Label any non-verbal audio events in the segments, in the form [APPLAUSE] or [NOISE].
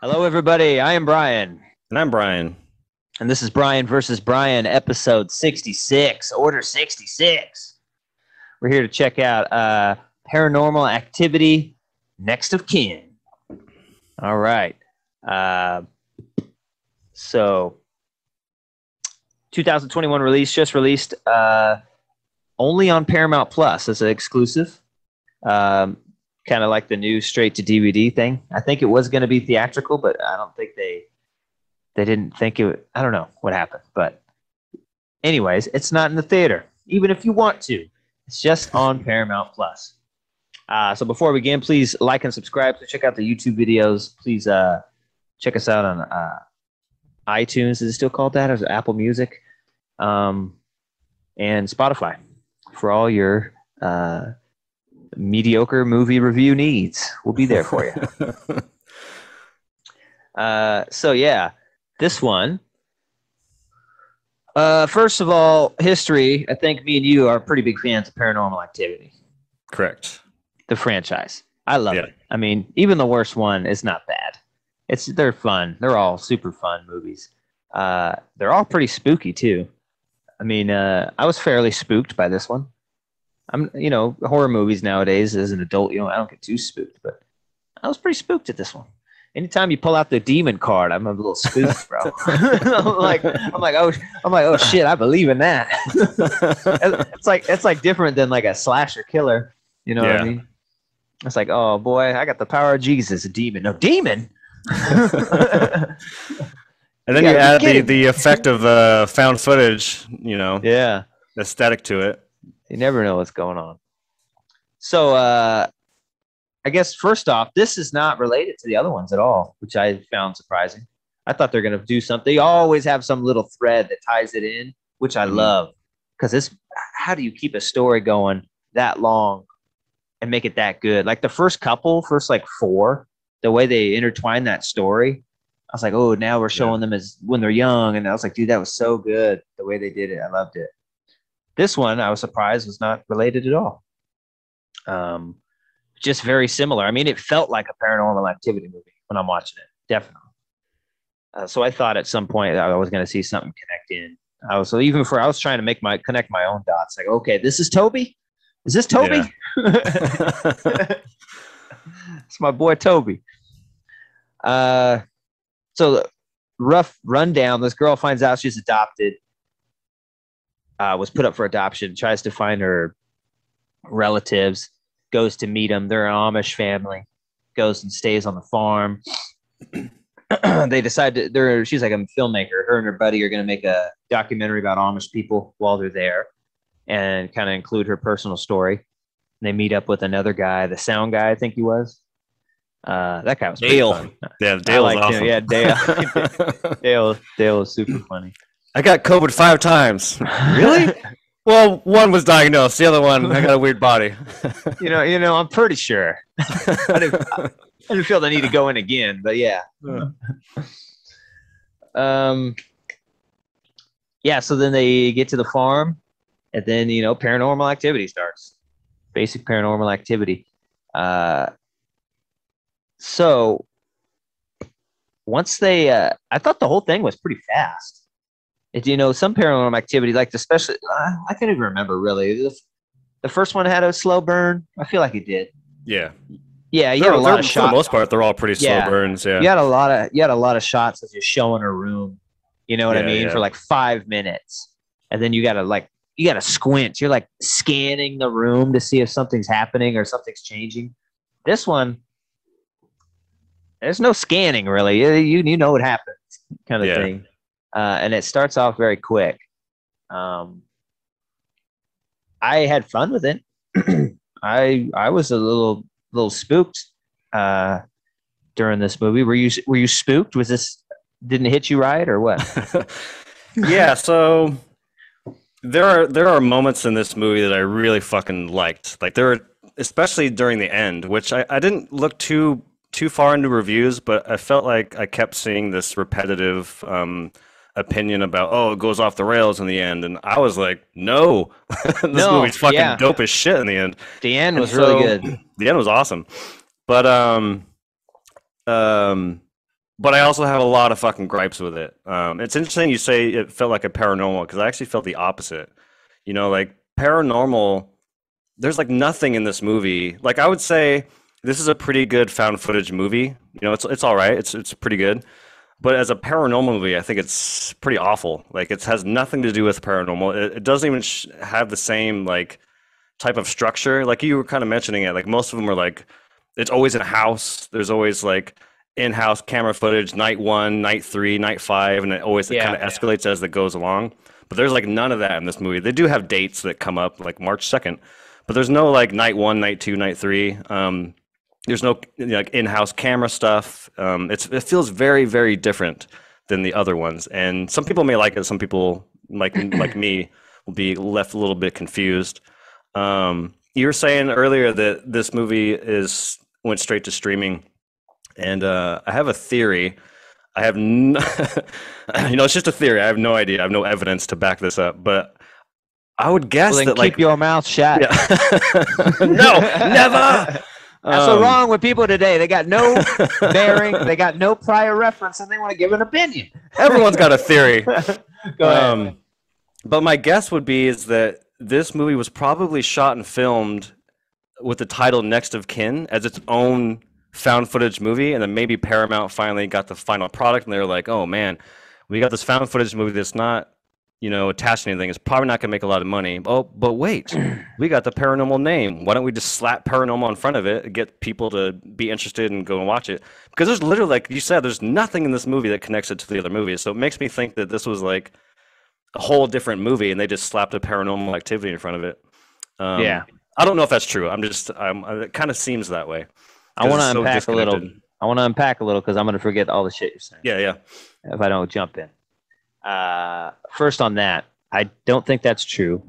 Hello, everybody. I am Brian, And I'm Brian. and this is Brian versus Brian, episode 66, Order 66. We're here to check out uh, Paranormal Activity Next of Kin. All right. Uh, so, 2021 release, just released uh, only on Paramount Plus as an exclusive. Um, kind of like the new straight to DVD thing. I think it was going to be theatrical, but I don't think they they didn't think it. I don't know what happened, but anyways, it's not in the theater. Even if you want to, it's just on Paramount Plus. Uh, so before we begin, please like and subscribe. So check out the YouTube videos. Please uh, check us out on uh, iTunes. Is it still called that? Or is it Apple Music? Um, and Spotify for all your uh, mediocre movie review needs. We'll be there for you. [LAUGHS] Uh, so yeah, this one. Uh, first of all, history. I think me and you are pretty big fans of Paranormal Activity, Correct. the franchise. I love Yeah. it. I mean, even the worst one is not bad. It's they're fun. They're all super fun movies. Uh, they're all pretty spooky too. I mean, uh, I was fairly spooked by this one. I'm, you know, horror movies nowadays as an adult, you know, I don't get too spooked, but I was pretty spooked at this one. Anytime you pull out the demon card, I'm a little spooked, bro. [LAUGHS] [LAUGHS] I'm like, I'm like, oh, I'm like, oh shit, I believe in that. [LAUGHS] it's like it's like different than like a slasher killer. You know what Yeah. I mean? It's like, oh boy, I got the power of Jesus, a demon. No demon. And then You you, add the, the effect of uh, found footage, you know, yeah. aesthetic to it. You never know what's going on. So uh I guess first off, this is not related to the other ones at all, which I found surprising. I thought they're gonna do something. They always have some little thread that ties it in, which I Mhm. love. Because it's how do you keep a story going that long and make it that good? Like the first couple, first like four, the way they intertwine that story, I was like, oh, now we're showing them as when they're young, and I was like, dude, that was so good the way they did it. I loved it. This one, I was surprised, was not related at all. Um, just very similar. I mean, it felt like a paranormal activity movie when I'm watching it, definitely. Uh, so I thought at some point I was going to see something connect in. I was so even for I was trying to make my connect my own dots. Like, okay, this is Toby. Is this Toby? [LAUGHS] it's my boy Toby. Uh, so the rough rundown. This girl finds out she's adopted. Uh, was put up for adoption. Tries to find her relatives. Goes to meet them. They're an Amish family. Goes and stays on the farm. [CLEARS THROAT] they decide to. They're. She's like a filmmaker. Her and her buddy are going to make a documentary about Amish people while they're there, and kind of include her personal story. They meet up with another guy, the sound guy, I think he was. Uh, that guy was Dale. fun. yeah, Dale was awesome. him. Yeah, Dale. Dale. Dale was super funny. I got COVID five times. [LAUGHS] Really? well, one was diagnosed. The other one, I got a weird body. [LAUGHS] you know, you know, I'm pretty sure. [LAUGHS] I didn't, I didn't feel the need to go in again, but yeah. Um. Yeah. So then they get to the farm, and then you know, paranormal activity starts. Basic paranormal activity. Uh. So once they, uh, I thought the whole thing was pretty fast. It, you know, some paranormal activity, like especially, uh, I can't even remember really. The, the first one had a slow burn. I feel like it did. yeah. Yeah, you They're- had a lot of for shots. the most part, they're all pretty slow Yeah. burns. Yeah. You had a lot of you had a lot of shots of just showing a room. You know what I mean? yeah. For like five minutes, and then you gotta like you gotta squint. You're like scanning the room to see if something's happening or something's changing. This one, there's no scanning really. You you, you know what happens, kind of Yeah. thing. Uh, and it starts off very quick. Um, I had fun with it. [CLEARS THROAT] I I was a little little spooked uh, during this movie. Were you were you spooked? Was this didn't it hit you right or what? [LAUGHS] yeah, so there are there are moments in this movie that I really fucking liked. Like there are especially during the end, which I, I didn't look too too far into reviews, but I felt like I kept seeing this repetitive um, opinion about oh it goes off the rails in the end, and I was like, no, [LAUGHS] this No, movie's fucking yeah. dope as shit in the end. The end And was really good. [CLEARS THROAT] The end was awesome, but um, um, but I also have a lot of fucking gripes with it. Um, it's interesting you say it felt like a paranormal because I actually felt the opposite. You know, like paranormal. There's like nothing in this movie. Like I would say, this is a pretty good found footage movie. You know, it's it's all right. It's it's pretty good. But as a paranormal movie, I think it's pretty awful. Like it has nothing to do with paranormal. It, it doesn't even sh- have the same like type of structure. Like you were kind of mentioning it. Like most of them are like it's always in a house. There's always like in-house camera footage, night one, night three, night five, and it always yeah, kind of escalates yeah. as it goes along. But there's like none of that in this movie. They do have dates that come up, like March second, but there's no like night one, night two, night three. Um, there's no you know, like in-house camera stuff. Um, it's it feels very very different than the other ones, and some people may like it. Some people like like me will be left a little bit confused. Um, you were saying earlier that this movie is went straight to streaming, and uh, I have a theory. I have, no, [LAUGHS] you know, it's just a theory. I have no idea. I have no evidence to back this up, but I would guess well, that keep like your mouth shut. Yeah. [LAUGHS] no, never. That's um, wrong with people today. They got no [LAUGHS] bearing. They got no prior reference, and they want to give an opinion. [LAUGHS] Everyone's got a theory. [LAUGHS] Go um, ahead. But my guess would be is that this movie was probably shot and filmed with the title Next of Kin as its own found footage movie, and then maybe Paramount finally got the final product, and they were like, "Oh man, we got this found footage movie that's not you know, attached to anything. It's probably not going to make a lot of money. Oh, but wait, we got the paranormal name. Why don't we just slap paranormal in front of it, get people to be interested and go and watch it? Because there's literally, like you said, there's nothing in this movie that connects it to the other movies. So it makes me think that this was like a whole different movie, and they just slapped a paranormal activity in front of it. Um, yeah, I don't know if that's true. I'm just, I'm, it kind of seems that way. I want to so unpack a little. I want to unpack a little because I'm going to forget all the shit you're saying. Yeah, yeah. If I don't jump in. Uh, first on that, I don't think that's true.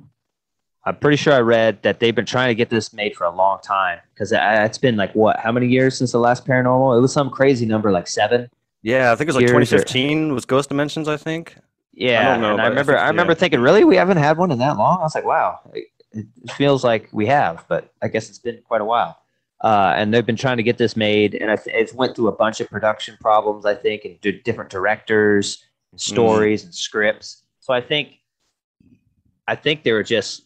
I'm pretty sure I read that they've been trying to get this made for a long time because it's been like what? How many years since the last Paranormal? It was some crazy number, like seven. Yeah, I think it was like 2015 or, was Ghost Dimensions. I think. Yeah, I don't know. I remember. I, I remember yeah. thinking, really, we haven't had one in that long. I was like, wow, it, it feels like we have, but I guess it's been quite a while. Uh, and they've been trying to get this made, and th- it went through a bunch of production problems, I think, and different directors and stories mm. and scripts. So I think I think they were just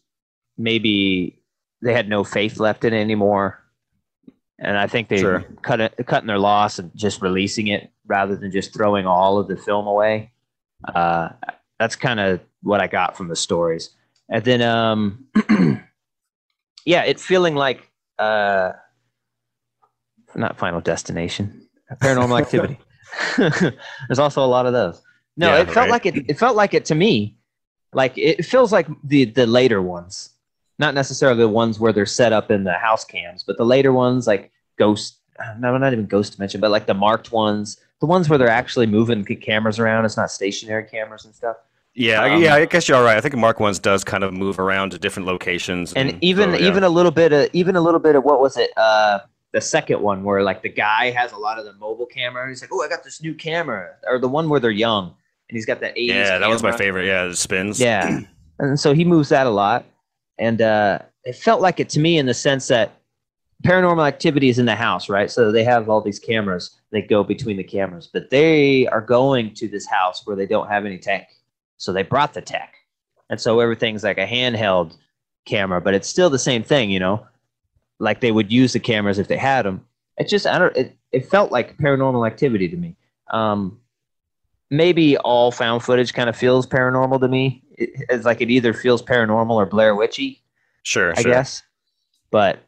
maybe they had no faith left in it anymore. And I think they sure. cut it, cutting their loss and just releasing it rather than just throwing all of the film away. Uh, that's kind of what I got from the stories. And then, um, [CLEARS THROAT] yeah, it feeling like uh, not Final Destination, Paranormal [LAUGHS] Activity. [LAUGHS] There's also a lot of those. No, yeah, it felt right? like it. It felt like it to me. Like it feels like the the later ones, not necessarily the ones where they're set up in the house cams, but the later ones like Ghost. No, not even Ghost Dimension, but like the marked ones, the ones where they're actually moving cameras around. It's not stationary cameras and stuff. Yeah, um, yeah, I guess you're all right. I think Marked Ones does kind of move around to different locations, and, and even so, yeah. even a little bit of even a little bit of what was it? Uh, the second one where like the guy has a lot of the mobile camera. He's like, "Oh, I got this new camera," or the one where they're young and he's got that 80s. Yeah, that camera. was my favorite. Yeah, the spins. Yeah, [CLEARS THROAT] and so he moves that a lot, and uh, it felt like it to me in the sense that paranormal activity is in the house, right? So they have all these cameras. They go between the cameras, but they are going to this house where they don't have any tech, so they brought the tech, and so everything's like a handheld camera, but it's still the same thing, you know. Like they would use the cameras if they had them. It just I don't. It, it felt like paranormal activity to me. Um, maybe all found footage kind of feels paranormal to me. It, it's like it either feels paranormal or Blair Witchy. Sure, I sure. guess. But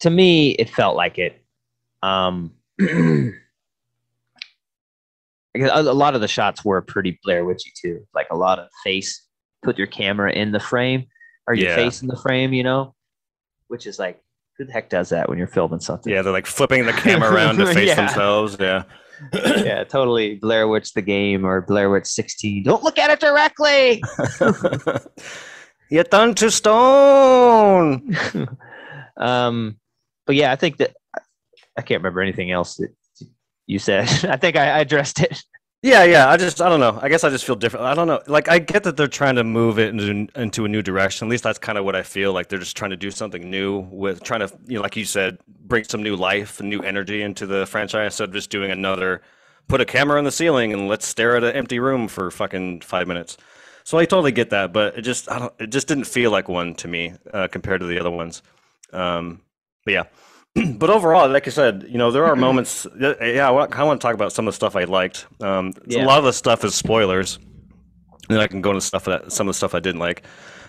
to me, it felt like it. Um, [CLEARS THROAT] a lot of the shots were pretty Blair Witchy too. Like a lot of face, put your camera in the frame or your yeah. face in the frame, you know, which is like, who the heck does that when you're filming something? Yeah, they're like flipping the camera [LAUGHS] around to [LAUGHS] face yeah. themselves. Yeah. Yeah, totally Blair Witch the game or Blair Witch 16. Don't look at it directly. [LAUGHS] You're turned to stone. [LAUGHS] um, but yeah, I think that I can't remember anything else that you said. [LAUGHS] I think I, I addressed it. Yeah, yeah. I just, I don't know. I guess I just feel different. I don't know. Like, I get that they're trying to move it into, into a new direction. At least that's kind of what I feel. Like they're just trying to do something new with trying to, you know, like you said, bring some new life and new energy into the franchise instead of just doing another put a camera on the ceiling and let's stare at an empty room for fucking five minutes. So I totally get that, but it just I don't it just didn't feel like one to me uh, compared to the other ones. Um, but yeah. [CLEARS THROAT] but overall, like I said, you know, there are moments. [CLEARS THROAT] Yeah, I want to talk about some of the stuff I liked. Um, Yeah. A lot of the stuff is spoilers, and then I can go into stuff that some of the stuff I didn't like.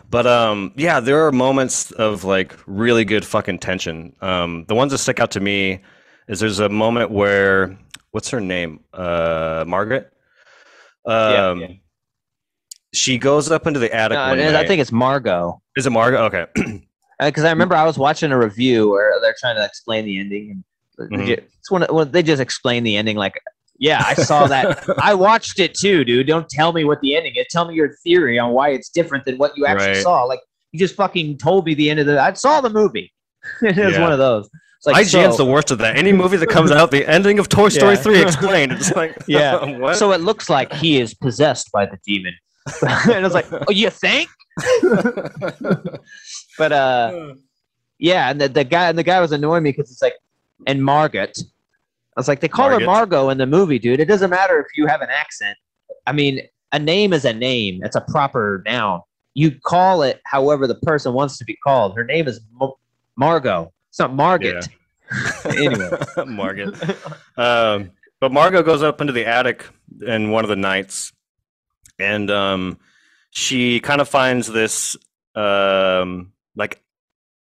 But um, yeah, there are moments of like really good fucking tension. Um, the ones that stick out to me is there's a moment where what's her name? Uh, Margaret. Yeah, Um, yeah. She goes up into the attic. No, one I think it's Margot. is it Margot? Okay. [CLEARS THROAT] because I remember I was watching a review where they're trying to explain the ending, and they Mhm. ju- it's one, of- when they just explain the ending like, "Yeah, I saw that. [LAUGHS] I watched it too, dude. Don't tell me what the ending is. Tell me your theory on why it's different than what you actually Right. saw. Like you just fucking told me the end of the. I saw the movie. [LAUGHS] it was Yeah. one of those. It's like IGN's so, the worst of that. Any movie that comes out, the ending of Toy Story Yeah. 3 explained. It's like, [LAUGHS] Yeah. so it looks like he is possessed by the demon. and it's like, oh, you think? But uh, Yeah, and the, the guy and the guy was annoying me because it's like, and Margaret. I was like, they call her Margot in the movie, dude. It doesn't matter if you have an accent. I mean, a name is a name. It's a proper noun. You call it however the person wants to be called. Her name is Mo- Margot. It's not Margaret. [LAUGHS] [LAUGHS] anyway, Margaret. Um, but Margot goes up into the attic in one of the nights, and um, she kind of finds this um, like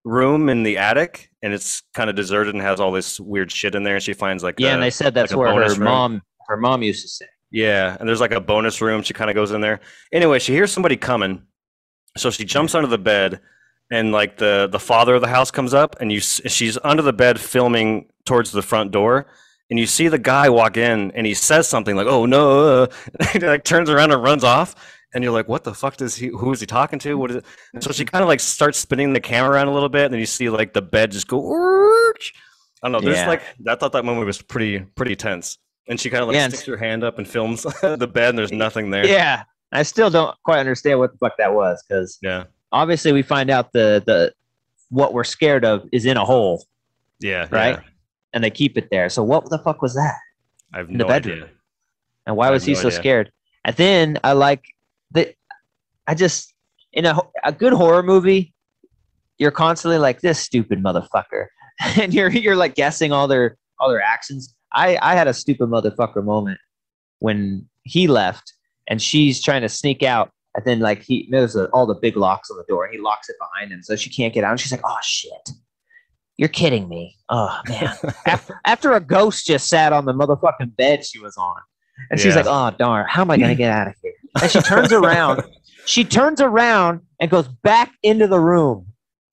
room in the attic, and it's kind of deserted and has all this weird shit in there. And she finds like yeah, a- and they said that's like where her room. mom her mom used to say. Yeah, and there's like a bonus room. She kind of goes in there. Anyway, she hears somebody coming, so she jumps under the bed, and like the the father of the house comes up, and you she's under the bed filming towards the front door, and you see the guy walk in, and he says something like, "Oh no," uh," [LAUGHS] and he like turns around and runs off, and you're like, "What the fuck does he? Who is he talking to? What is it?" And so she mm-hmm. kind of like starts spinning the camera around a little bit, and then you see like the bed just go. "Oorch." I don't know. There's Yeah. like I thought that moment was pretty pretty tense. And she kind of like Yeah, sticks her hand up and films [LAUGHS] the bed, and there's nothing there. Yeah, I still don't quite understand what the fuck that was because yeah, obviously we find out the the what we're scared of is in a hole yeah. Right? yeah. and they keep it there. So what the fuck was that? I have In no the bedroom. idea. And why was he no so idea. scared? And then I like that. I just in a a good horror movie, you're constantly like this stupid motherfucker, [LAUGHS] and you're you're like guessing all their all their actions. I I had a stupid motherfucker moment when he left and she's trying to sneak out. And then like he there's a, all the big locks on the door. And he locks it behind him, so she can't get out. And she's like, "Oh shit, you're kidding me! Oh man!" [LAUGHS] after, after a ghost just sat on the motherfucking bed she was on, and she's like, "Oh darn, how am I gonna get out of here?" And she turns around. She turns around and goes back into the room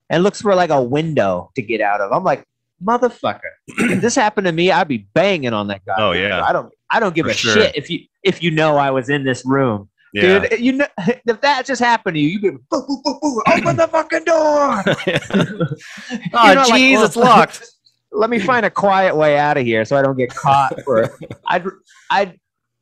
and looks for like a window to get out of. I'm like, motherfucker. if this happened to me, I'd be banging on that guy. Oh, yeah. I don't I don't give For a sure. shit if you if you know I was in this room. Yeah. Dude, you know [LAUGHS] if that just happened to you, you'd be boo, boo, boo, boo, open the fucking door. [LAUGHS] [LAUGHS] Ah, oh, You're like, well, it's locked. Let me find a quiet way out of here so I don't get caught for I'd I'd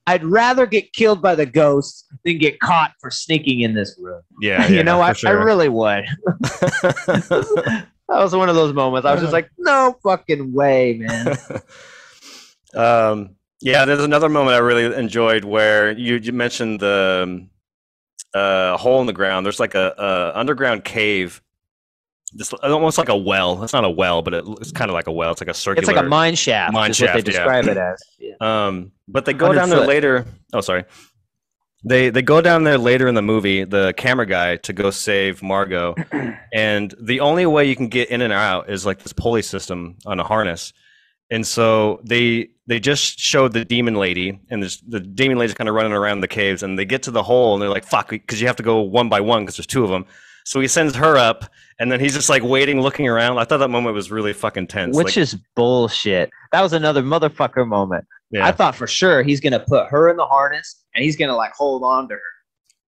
I'd rather get killed by the ghosts than get caught for sneaking in this room. Yeah, [LAUGHS] you yeah, know, I, I really would. [LAUGHS] [LAUGHS] that was one of those moments. I was just like, no fucking way, man. um, yeah, there's another moment I really enjoyed where you, you mentioned the um, uh, hole in the ground. There's like a, a underground cave, just almost like a well. It's not a well, but it, it's kind of like a well. It's like a circular. It's like a mine shaft. Mine is what they shaft, yeah. describe it as. [LAUGHS] Yeah. Um, but they go 100 down there foot. later. Oh, sorry. They they go down there later in the movie, the camera guy, to go save Margot, [CLEARS THROAT] and the only way you can get in and out is like this pulley system on a harness. And so they they just showed the demon lady, and this, the demon lady's kind of running around the caves, and they get to the hole, and they're like, "Fuck," because you have to go one by one because there's two of them. So he sends her up, and then he's just like waiting, looking around. I thought that moment was really fucking tense. Which like, is bullshit. That was another motherfucker moment. yeah, I thought for sure he's gonna put her in the harness and he's gonna like hold on to her.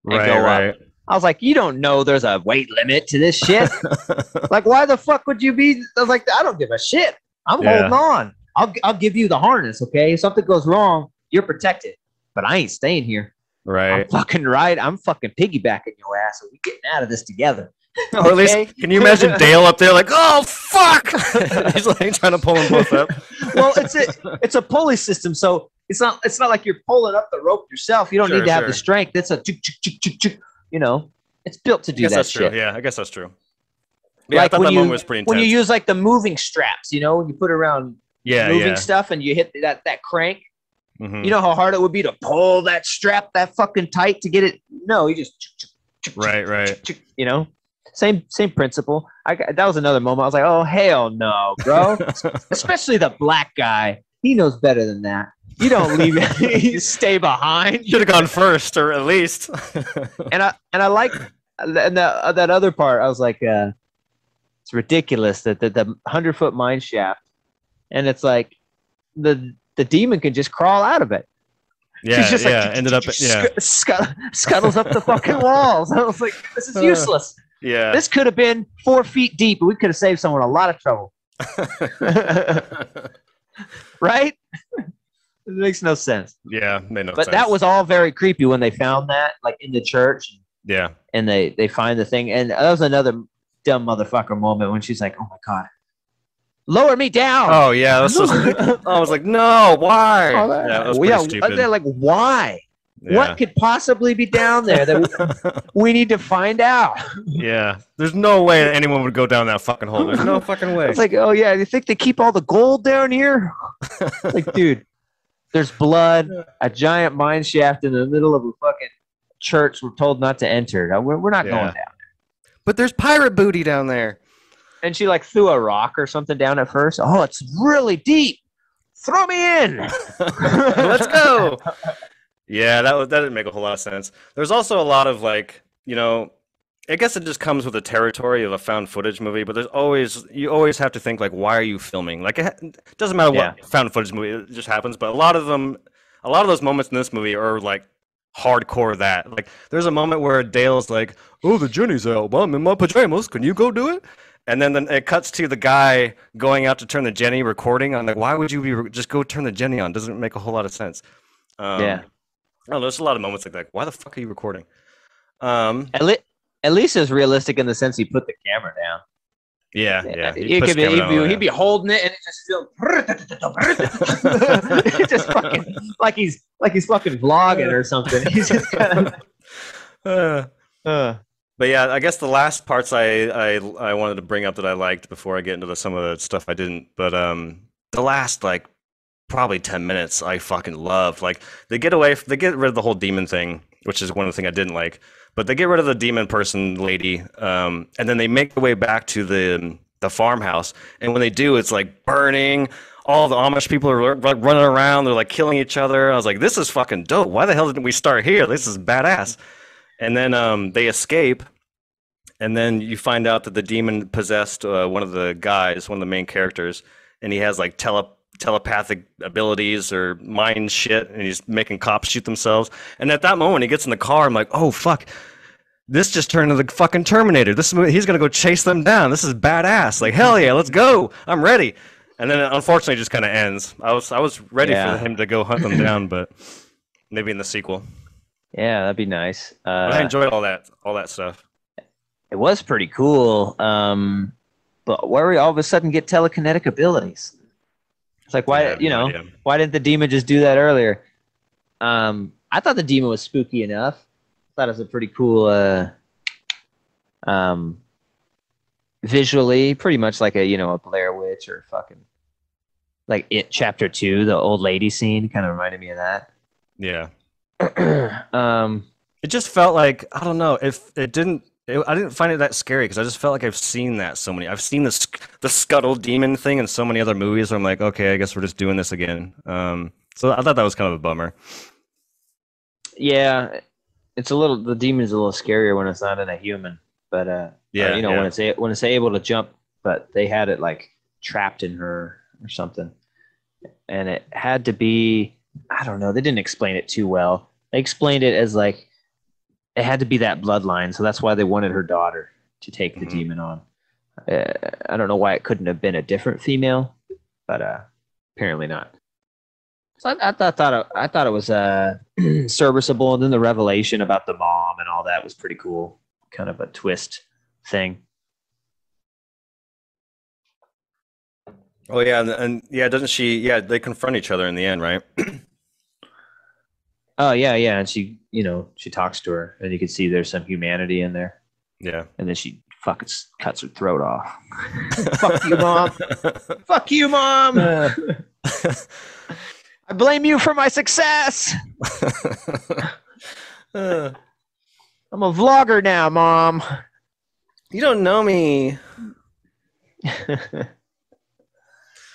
right, go up. right. I was like, you don't know there's a weight limit to this shit. [LAUGHS] like, why the fuck would you be? I was like, I don't give a shit. I'm Yeah. holding on. I'll I'll give you the harness, okay? If something goes wrong, you're protected. But I ain't staying here. Right. I'm fucking right. I'm fucking piggybacking your ass. So we getting out of this together. Or at least, can you imagine [LAUGHS] Dale up there like, oh fuck? [LAUGHS] He's like trying to pull them both up. well, it's a it's a pulley system, so it's not it's not like you're pulling up the rope yourself. You don't Sure, need to have sure. the strength. It's a you know, it's built to do that that's shit. true. Yeah, I guess that's true. Yeah, I Like thought when that you- moment was pretty intense. When you use like the moving straps, you know, when you put around yeah, moving yeah. stuff and you hit that that crank, Mhm. you know how hard it would be to pull that strap that fucking tight to get it. No, you just Right, right. you know, same same principle. I got- that was another moment. I was like, oh hell no, bro. [LAUGHS] Especially the black guy. He knows better than that. You don't leave. [LAUGHS] [LAUGHS] you stay behind. Should have gone first, or at least. And I and I like and that that other part. I was like, uh, it's ridiculous that the, the hundred foot mine shaft, and it's like the the demon can just crawl out of it. yeah, She's just yeah. like ended up. [LAUGHS] Yeah, sc- scut- scuttles up the fucking walls. [LAUGHS] I was like, this is useless. yeah. This could have been four feet deep, and we could have saved someone a lot of trouble. [LAUGHS] right? it makes no sense. yeah, made no but sense. that was all very creepy when they found that, like in the church, Yeah, and they they find the thing, and that was another dumb motherfucker moment when she's like, "Oh my god, lower me down." Oh yeah, that's [LAUGHS] just, I was like, no, why? Oh, that, yeah, was yeah, stupid. They're like, why? yeah. What could possibly be down there that we, [LAUGHS] we need to find out? yeah, there's no way that anyone would go down that fucking hole. There's no [LAUGHS] fucking way. It's like, oh yeah, you think they keep all the gold down here? like, dude, there's blood, a giant mine shaft in the middle of a fucking church. We're told not to enter. We're, we're not Yeah. going down. but there's pirate booty down there. And she like threw a rock or something down at first. Oh, it's really deep. Throw me in. [LAUGHS] Let's go. Yeah, that was, that didn't make a whole lot of sense. There's also a lot of like, you know, I guess it just comes with the territory of a found footage movie. But there's always you always have to think like, why are you filming? Like, it doesn't matter what Yeah. found footage movie it just happens. But a lot of them, a lot of those moments in this movie are like hardcore. That like, there's a moment where Dale's like, "Oh, the genny's out. I'm in my pajamas. Can you go do it?" And then, then it cuts to the guy going out to turn the genny recording. I'm like, why would you be re- just go turn the genny on? Doesn't make a whole lot of sense. Um, Yeah. I there's a lot of moments like that. Why the fuck are you recording? Um, At, le- at least it's realistic in the sense he put the camera down. yeah, yeah. He he could be, he'd, be, yeah. he'd be holding it and it just feels [LAUGHS] just fucking like he's like he's fucking vlogging or something. He's just kind of. [LAUGHS] Uh, Uh, but yeah, I guess the last parts I, I I wanted to bring up that I liked before I get into the, some of the stuff I didn't. But um, the last like probably ten minutes I fucking loved. Like they get away, they get rid of the whole demon thing, which is one of the things I didn't like. But they get rid of the demon person lady, um, and then they make their way back to the the farmhouse. And when they do, it's like burning. All the Amish people are like running around. They're like killing each other. I was like, this is fucking dope. Why the hell didn't we start here? This is badass. And then um, they escape, and then you find out that the demon possessed uh, one of the guys, one of the main characters, and he has like tele- telepathic abilities or mind shit, and he's making cops shoot themselves. And at that moment, he gets in the car. I'm like, oh fuck, this just turned into the fucking Terminator. This is, he's gonna go chase them down. This is badass. Like hell yeah, let's go. I'm ready. And then it unfortunately just kind of ends. I was I was ready Yeah. for him to go hunt them down, but maybe in the sequel. Yeah, that'd be nice. But I Uh, enjoyed all that all that stuff. it was pretty cool. Um, but where we all of a sudden get telekinetic abilities. It's like why you know idea. why didn't the demon just do that earlier? Um, I thought the demon was spooky enough. I thought it was a pretty cool. Uh, um, visually, pretty much like a you know a Blair Witch or fucking like it chapter two, the old lady scene kind of reminded me of that. Yeah. [CLEARS THROAT] um, It just felt like I don't know if it didn't. It, I didn't find it that scary because I just felt like I've seen that so many. I've seen the the scuttle demon thing in so many other movies. Where I'm like, okay, I guess we're just doing this again. Um, so I thought that was kind of a bummer. yeah, it's a little the demon's a little scarier when it's not in a human, but uh, Yeah, or, you know yeah. when it's a, when it's able to jump, but they had it like trapped in her or something, and it had to be I don't know. They didn't explain it too well. They explained it as like it had to be that bloodline, so that's why they wanted her daughter to take the Mhm. demon on. Uh, I don't know why it couldn't have been a different female, but uh, apparently not. So I, I thought, thought it, I thought it was uh, [CLEARS THROAT] serviceable, and then the revelation about the mom and all that was pretty cool. Kind of a twist thing. Oh yeah, and, and yeah, doesn't she? Yeah, they confront each other in the end, right? [CLEARS THROAT] Oh yeah, yeah, and she, you know, she talks to her, and you can see there's some humanity in there, Yeah. and then she fucking cuts her throat off. [LAUGHS] Fuck you, mom. Fuck you, mom. [LAUGHS] I blame you for my success. Uh, [LAUGHS] I'm a vlogger now, mom. you don't know me.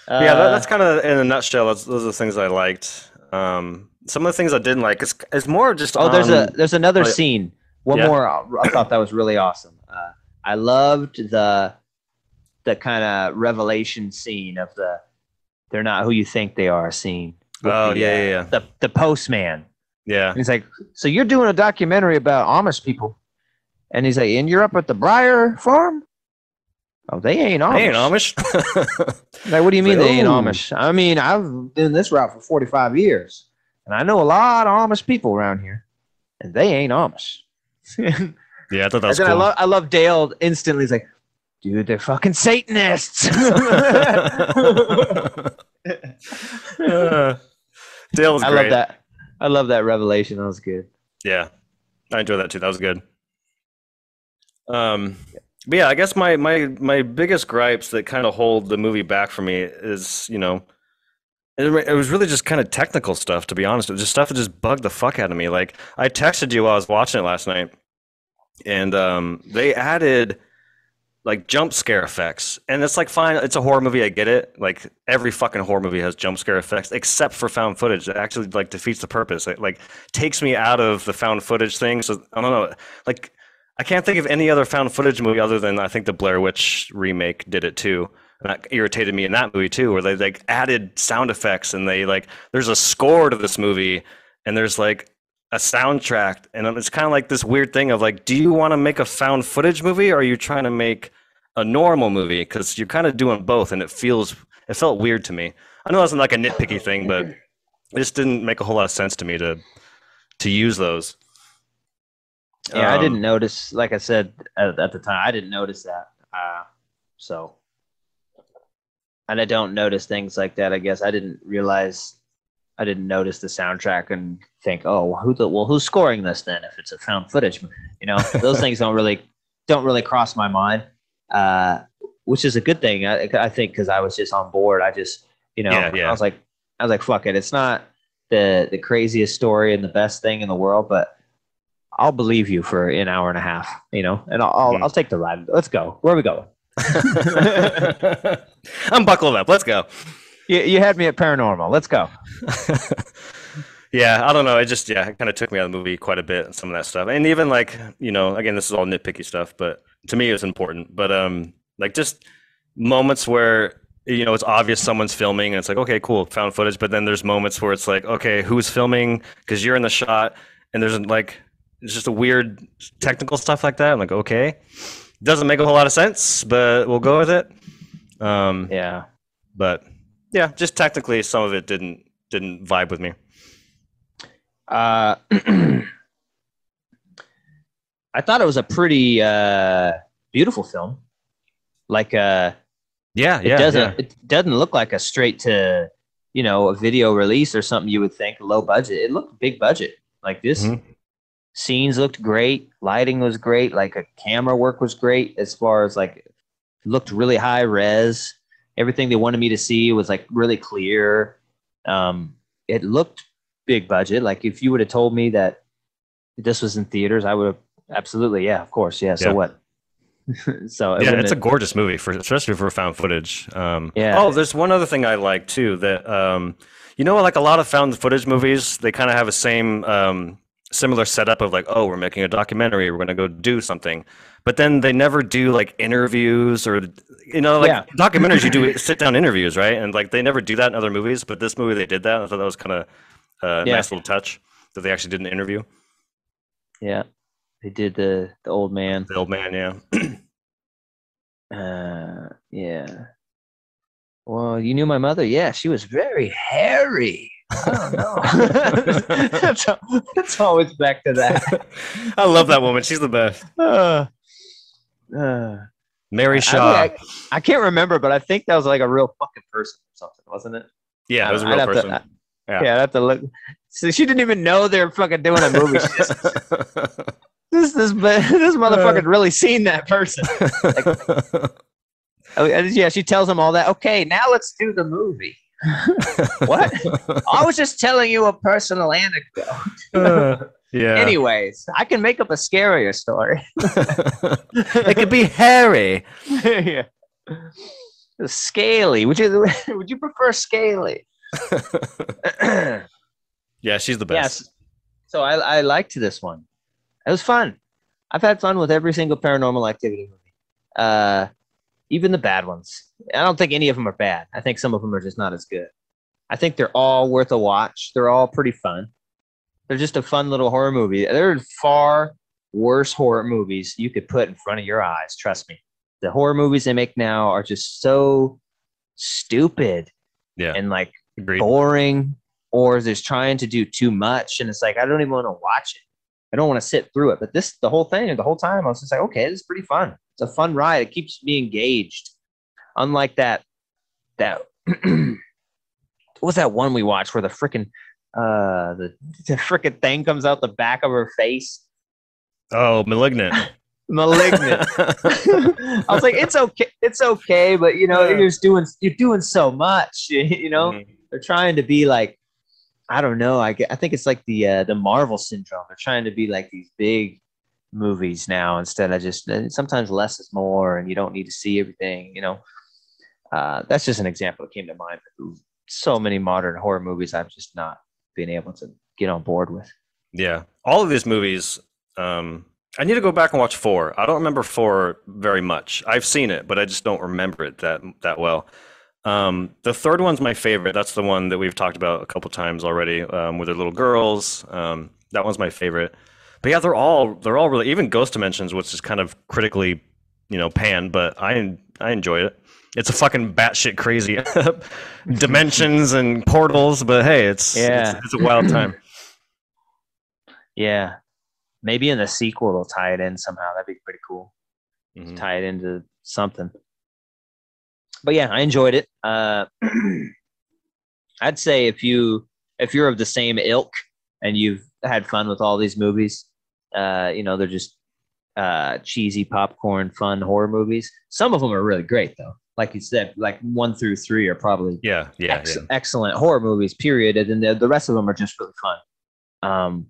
Uh, yeah, that, that's kind of in a nutshell. That's, those are the things I liked. Um, some of the things I didn't like is, is more just. Oh, there's a there's another oh, scene. One Yeah. more. I thought that was really awesome. Uh, I loved the the kind of revelation scene of the they're not who you think they are scene. Oh the, yeah, uh, yeah, yeah, The the postman. yeah. And he's like, so you're doing a documentary about Amish people, and he's like, and you're up at the Briar Farm. Oh, they ain't Amish. Ain't Amish. [LAUGHS] Like, what do you mean they ain't Oh. Amish? I mean, I've been this route for 45 years, and I know a lot of Amish people around here, and they ain't Amish. [LAUGHS] yeah, I thought that was then cool. I love, I love Dale instantly. He's like, dude, they're fucking Satanists. Uh, [LAUGHS] [LAUGHS] Dale was I great. love that. I love that revelation. That was good. Yeah, I enjoyed that too. That was good. Um, but yeah, I guess my my my biggest gripes that kind of hold the movie back for me is you know, it, was really just kind of technical stuff. To be honest, it was just stuff that just bugged the fuck out of me. Like I texted you while I was watching it last night, and um, they added like jump scare effects, and it's like fine. It's a horror movie. I get it. Like every fucking horror movie has jump scare effects, except for found footage. It actually like defeats the purpose. It like takes me out of the found footage thing. So I don't know. Like I can't think of any other found footage movie other than I think the Blair Witch remake did it too. And that irritated me in that movie too, where they like added sound effects and they like there's a score to this movie and there's like a soundtrack and it's kind of like this weird thing of like, do you want to make a found footage movie or are you trying to make a normal movie? Because you're kind of doing both and it feels it felt weird to me. I know that's not like a nitpicky thing, but it just didn't make a whole lot of sense to me to to use those. Yeah, I Um, didn't notice. Like I said at, at the time, I didn't notice that. Uh, so, and I don't notice things like that. I guess I didn't realize. I didn't notice the soundtrack and think, oh, who the well, who's scoring this then? If it's a found footage, you know, [LAUGHS] those things don't really don't really cross my mind, uh, which is a good thing. I, I think because I was just on board. I just, you know, Yeah, yeah. I was like, I was like, fuck it. It's not the the craziest story and the best thing in the world, but I'll believe you for an hour and a half, you know, and I'll I'll, Mhm. I'll take the ride. Let's go. Where are we going? [LAUGHS] I'm buckled up. Let's go. You, you had me at paranormal. Let's go. [LAUGHS] yeah, I don't know. It just yeah, it kind of took me out of the movie quite a bit and some of that stuff. And even like, you know, again, this is all nitpicky stuff, but to me it's important. But um like just moments where you know it's obvious someone's filming and it's like, okay, cool, found footage, but then there's moments where it's like, okay, who's filming because you're in the shot and there's like it's just a weird technical stuff like that. I'm like, okay. Doesn't make a whole lot of sense, but we'll go with it. Um Yeah. but yeah, just technically some of it didn't didn't vibe with me. Uh, [CLEARS THROAT] I thought it was a pretty uh, beautiful film. Like uh, Yeah, yeah. it doesn't it doesn't look like a straight to you know a video release or something you would think low budget. It looked big budget. Like this Mhm. Scenes looked great, lighting was great, like a camera work was great as far as like looked really high res. Everything they wanted me to see was like really clear. Um, it looked big budget. Like if you would have told me that this was in theaters, I would have absolutely, yeah, of course, yeah. So Yeah. what? [LAUGHS] so it yeah, it's a gorgeous movie for especially for found footage. Um, Yeah. Oh, there's one other thing I like too that um, you know, like a lot of found footage movies, they kind of have a same um, similar setup of like, oh, we're making a documentary, we're gonna go do something, but then they never do like interviews or you know, like Yeah. documentaries, you do [LAUGHS] sit down interviews, right? And like they never do that in other movies, but this movie they did that. I thought that was kind of a Yeah. nice little touch that they actually did an interview. yeah. They did the the old man. The old man, yeah. [CLEARS THROAT] Uh, yeah. Well, you knew my mother. Yeah, she was very hairy. I don't know. [LAUGHS] that's, al- always back to that. [LAUGHS] I love that woman. She's the best. Uh, uh, Mary I, Shaw. I, I can't remember, but I think that was like a real fucking person or something, wasn't it? yeah, it was a real have to- person. I- Yeah. yeah, I'd have to look. So she didn't even know they were fucking doing a movie. [LAUGHS] This this this motherfucker's really seen that person. Oh, yeah, she tells him all that. Okay, now let's do the movie. [LAUGHS] what? I was just telling you a personal anecdote. [LAUGHS] Uh, yeah. Anyways, I can make up a scarier story. [LAUGHS] it could be hairy. yeah. Scaly. Would you would you prefer scaly? yeah, she's the best. Yes. So I I liked this one. It was fun. I've had fun with every single paranormal activity movie. Uh even the bad ones. I don't think any of them are bad. I think some of them are just not as good. I think they're all worth a watch. They're all pretty fun. They're just a fun little horror movie. There are far worse horror movies you could put in front of your eyes. Trust me. The horror movies they make now are just so stupid Yeah. and like Agreed. boring or just trying to do too much. And it's like, I don't even want to watch it. I don't want to sit through it. But this, the whole thing, the whole time, I was just like, okay, this is pretty fun. It's a fun ride. It keeps me engaged. Unlike that, that, [CLEARS THROAT] was that one we watched where the freaking, uh, the, [LAUGHS] the freaking thing comes out the back of her face? Oh, malignant. [LAUGHS] Malignant. [LAUGHS] I was like, it's okay, it's okay, but you know, Yeah. you're just doing, you're doing so much, you know Mhm. they're trying to be like I don't know. I, I think it's like the uh, the Marvel syndrome. They're trying to be like these big movies now instead of just sometimes less is more, and you don't need to see everything. You know, uh, that's just an example that came to mind. So many modern horror movies I've just not been able to get on board with. Yeah, all of these movies. Um, I need to go back and watch four. I don't remember four very much. I've seen it, but I just don't remember it that that well. Um, the third one's my favorite. That's the one that we've talked about a couple times already, um, with the little girls. Um, that one's my favorite. But yeah, they're all they're all really even Ghost Dimensions, which is kind of critically, you know, panned. But I I enjoy it. It's a fucking batshit crazy [LAUGHS] dimensions and portals, but hey, it's Yeah. it's, it's a wild time. [CLEARS THROAT] Yeah, maybe in the sequel they'll tie it in somehow. That'd be pretty cool. Mhm. tie it into something. But yeah, I enjoyed it. Uh, [CLEARS THROAT] I'd say if you if you're of the same ilk and you've had fun with all these movies, uh, you know they're just uh, cheesy popcorn fun horror movies. Some of them are really great though. Like you said, like one through three are probably Yeah, yeah, ex- yeah. excellent horror movies. Period, and then the, the rest of them are just really fun. Um,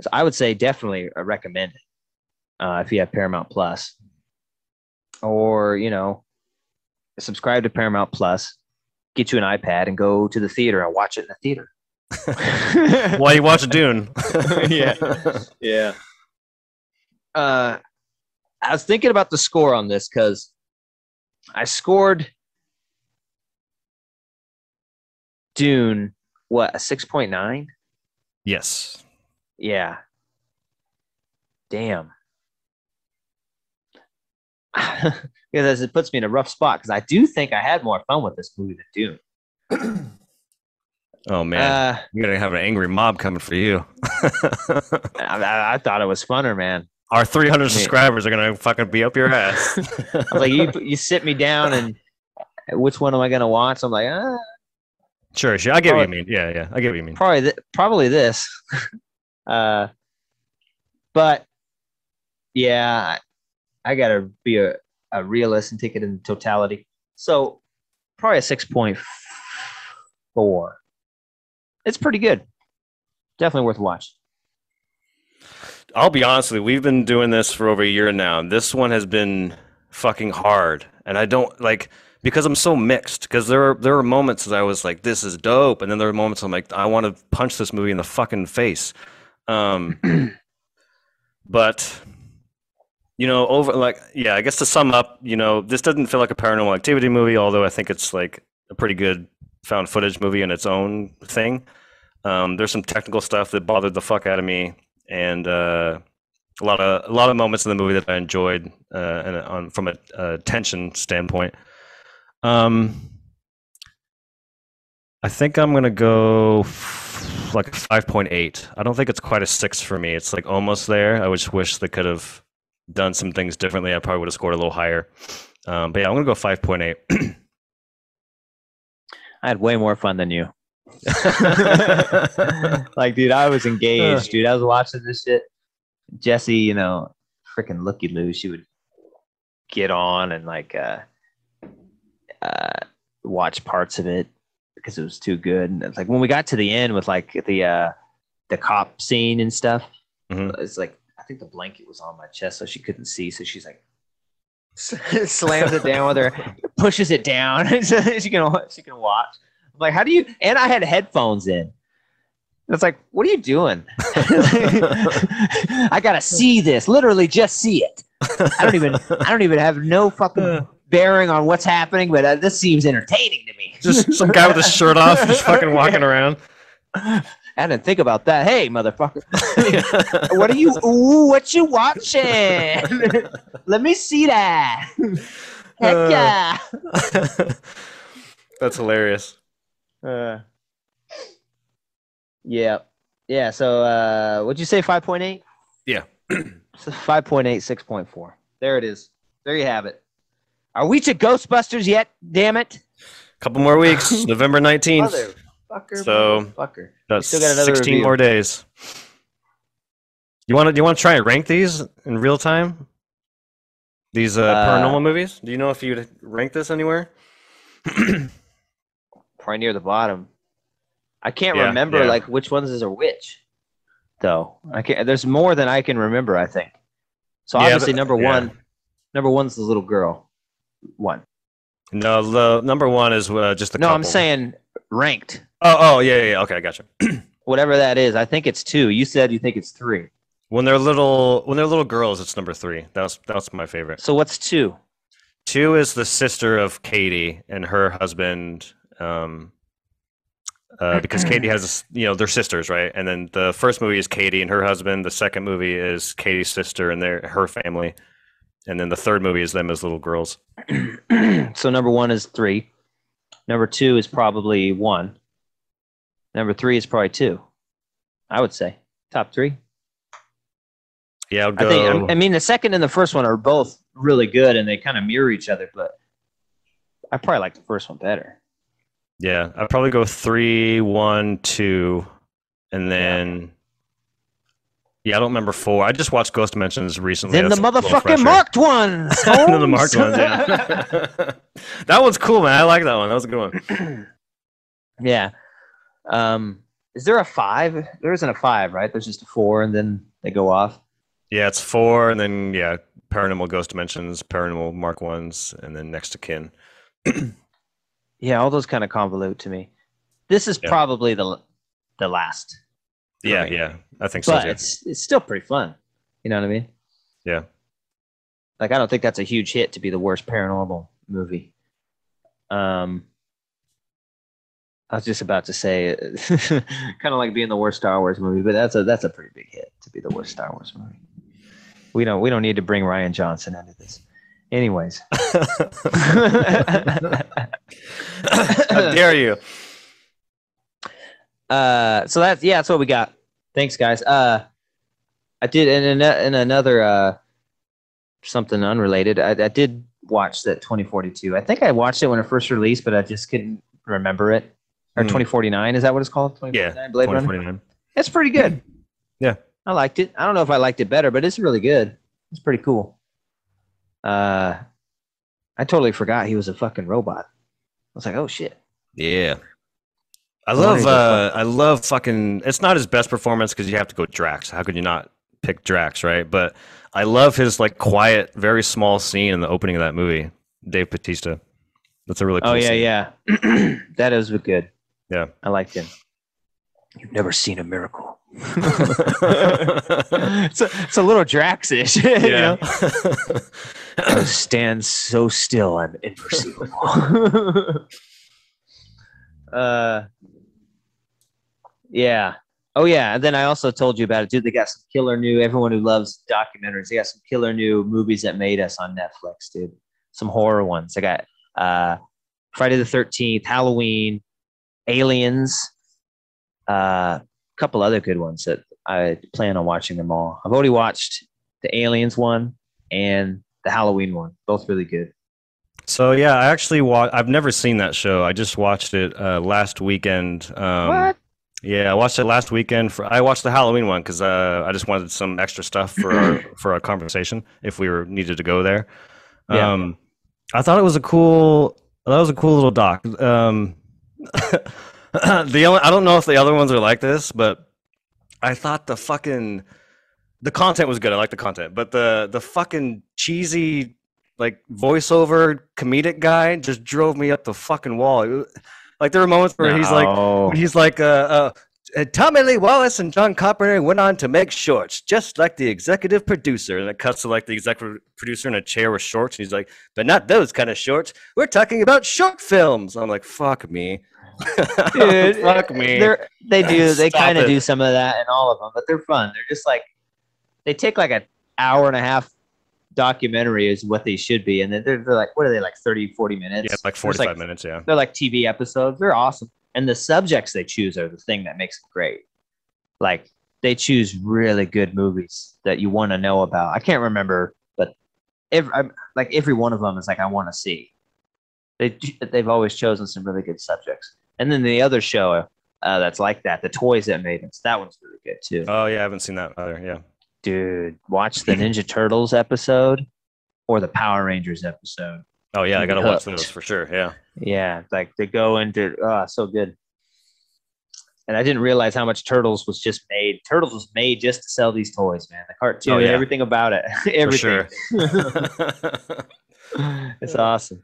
so I would say definitely uh, recommend it uh, if you have Paramount Plus, or you know, subscribe to Paramount Plus, get you an iPad, and go to the theater and watch it in the theater. [LAUGHS] While you watch Dune. [LAUGHS] Yeah. yeah. Uh, I was thinking about the score on this because I scored Dune what a six point nine. yes. Yeah. Damn. [LAUGHS] because it puts me in a rough spot because I do think I had more fun with this movie than Dune. [CLEARS THROAT] Oh man, Uh, you're gonna have an angry mob coming for you. [LAUGHS] I, I, thought it was funner, man. Our 300 subscribers are gonna fucking be up your ass. [LAUGHS] I was like, you you sit me down and which one am I gonna watch? I'm like, ah, sure, sure. I get what you mean. Yeah, yeah. I get what you mean. probably th- probably this. [LAUGHS] uh, but yeah, I, I gotta be a, a realist and take it in totality. So probably a six point four. It's pretty good. Definitely worth a watch. I'll be honest with you. We've been doing this for over a year now. This one has been fucking hard, and I don't like because I'm so mixed. Because there are there are moments that I was like, "This is dope," and then there are moments I'm like, "I want to punch this movie in the fucking face." Um, [CLEARS THROAT] but you know, over like yeah, I guess to sum up, you know, this doesn't feel like a paranormal activity movie, although I think it's like a pretty good found footage movie in its own thing. Um, there's some technical stuff that bothered the fuck out of me, and uh, a lot of a lot of moments in the movie that I enjoyed, uh, and on from a, a tension standpoint. Um, I think I'm gonna go f- like five point eight. I don't think it's quite a six for me. It's like almost there. I just wish they could have done some things differently. I probably would have scored a little higher. Um, but yeah, I'm gonna go five point eight. [CLEARS THROAT] I had way more fun than you. [LAUGHS] like, dude, I was engaged, dude. I was watching this shit. Jesse, you know, freaking looky loo, she would get on and like uh uh watch parts of it because it was too good. And it's like when we got to the end with like the uh the cop scene and stuff, Mhm. it's like I think the blanket was on my chest so she couldn't see. So she's like [LAUGHS] slams it down with her, pushes it down so [LAUGHS] she can she can watch. I'm like, how do you? And I had headphones in. It's like, what are you doing? [LAUGHS] I gotta see this. Literally, just see it. I don't even. I don't even have no fucking bearing on what's happening, but uh, this seems entertaining to me. Just some guy with his shirt off, just fucking walking around. [LAUGHS] I didn't think about that. Hey, motherfucker, what are you? Ooh, what you watching? Let me see that. Heck Uh. yeah. [LAUGHS] That's hilarious. Uh, yeah. Yeah. So, uh, what'd you say? 5.8? Yeah. [CLEARS THROAT] So 5.8, 6.4. There it is. There you have it. Are we to Ghostbusters yet? Damn it. Couple more weeks, [LAUGHS] November 19th. Motherfucker. So- motherfucker. That's still got another 16 review. more days. You want to? You want to try and rank these in real time? These uh, Uh, paranormal movies. Do you know if you'd rank this anywhere? [CLEARS THROAT] Probably near the bottom. I can't Yeah, remember yeah. like which ones is a which, though. I can't. There's more than I can remember. I think. So Yeah, obviously, but- number one, number one's the little girl. One. No, the number one is uh, just the. no, I'm saying ranked. Oh, oh, yeah, yeah, yeah. Okay, I got gotcha. [CLEARS THROAT] Whatever that is, I think it's two. You said you think it's three. When they're little, when they're little girls, it's number three. That's that's my favorite. So what's two? Two is the sister of Katie and her husband. Um, uh, because Katie has, you know, they're sisters, right? And then the first movie is Katie and her husband. The second movie is Katie's sister and their her family. And then the third movie is them as little girls. [CLEARS THROAT] so number one is three. Number two is probably one. Number three is probably two. I would say top three. Yeah, I'll I think. I mean, the second and the first one are both really good, and they kind of mirror each other. But I probably like the first one better. yeah, I'd probably go three, one, two, and then. Yeah, I don't remember four. I just watched Ghost Dimensions recently. then the That's little motherfucking marked ones. [LAUGHS] Then the marked ones. Yeah. [LAUGHS] that one's cool, man. I like that one. That was a good one. [CLEARS THROAT] yeah. Um, is there a five? There isn't a five, right? There's just a four, and then they go off. Yeah, it's four, and then yeah, Paranormal Ghost Dimensions, Paranormal Marked Ones, and then Next of Kin. [CLEARS THROAT] Yeah, all those kind of convolute to me. This is Yeah. probably the the last, Yeah, Right. yeah, I think so but it's it's still pretty fun. You know what I mean? Yeah. Like I don't think that's a huge hit to be the worst paranormal movie. Um, I was just about to say, [LAUGHS] kind of like being the worst Star Wars movie, but that's a that's a pretty big hit to be the worst Star Wars movie. We don't we don't need to bring Rian Johnson into this. Anyways, [LAUGHS] How dare you? uh, so that's yeah, that's what we got. Thanks, guys. Uh, I did in, in, in another uh, something unrelated. I, I did watch that 2042. I think I watched it when it first released, but I just couldn't remember it. Or Hmm. 2049 is that what it's called? 2049 Yeah, Blade Runner. 2049. It's pretty good. Yeah. I liked it. I don't know if I liked it better, but it's really good. It's pretty cool. Uh, I totally forgot he was a fucking robot. I was like, oh shit. Yeah. I love uh I love fucking it's not his best performance because you have to go Drax. How could you not pick Drax, right? But I love his like quiet, very small scene in the opening of that movie. Dave Bautista. That's a really cool Oh yeah, scene. yeah. [CLEARS THROAT] that is good. Yeah. I liked him. You've never seen a miracle. [LAUGHS] it's, a, it's a little Drax-ish. [LAUGHS] you yeah. know? [COUGHS] Stand so still, I'm imperceivable. [LAUGHS] uh, yeah. Oh yeah. And then I also told you about it, dude. They got some killer new. Everyone who loves documentaries, they got some killer new movies that made us on Netflix, dude. Some horror ones. I got uh, Friday the Thirteenth, Halloween, Aliens, uh, couple other good ones that I plan on watching them all. I've already watched the Aliens one and the Halloween one, both really good. So yeah, I actually wa- I've never seen that show. I just watched it uh, last weekend. Um, what? Yeah, I watched it last weekend. For I watched the Halloween one because uh, I just wanted some extra stuff for our, [CLEARS THROAT] for our conversation if we were needed to go there. Yeah. Um, I thought it was a cool. That was a cool little doc. Um, [LAUGHS] [CLEARS THROAT] the only, I don't know if the other ones are like this, but I thought the fucking the content was good. I like the content, but the the fucking cheesy like voiceover comedic guy just drove me up the fucking wall. Was- like there were moments where he's like No. he's like uh, uh, uh, Tommy Lee Wallace and John Carpenter went on to make shorts, just like the executive producer. And it cuts to like the executive producer in a chair with shorts. And he's like, but not those kind of shorts. We're talking about short films. I'm like, fuck me. Dude, [LAUGHS] fuck me. They're, do. They kind of do some of that in all of them, but they're fun. They're just like they take like an hour and a half documentary is what they should be, and then they're, they're like, what are they like 30, 40 minutes? Yeah, like There's, 45 minutes. Yeah. They're like TV episodes. They're awesome, and the subjects they choose are the thing that makes them great. Like they choose really good movies that you want to know about. I can't remember, but every, I'm, like every one of them is like I want to see. They they've always chosen some really good subjects, and then the other show uh, that's like that, the toys that made us, that one's really good too. Oh, yeah. I haven't seen that either. Yeah. Dude, watch the Ninja Turtles episode or the Power Rangers episode. Oh, yeah. I got to watch those for sure. Yeah. Yeah, like they go into oh, so good. And I didn't realize how much Turtles was just made. Turtles was made just to sell these toys, man. The cartoon, Oh, yeah. everything about it, [LAUGHS] everything. [LAUGHS] it's awesome.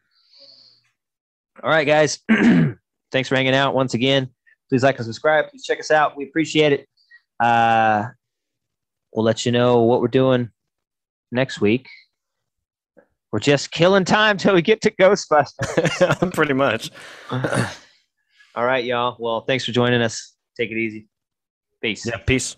All right, guys. [CLEARS THROAT] thanks for hanging out once again. Please like and subscribe. Please check us out. We appreciate it. Uh, we'll let you know what we're doing next week. We're just killing time till we get to Ghostbusters. [LAUGHS] [LAUGHS] Pretty much. All right, y'all. Well, thanks for joining us. Take it easy. Peace. Yeah, peace.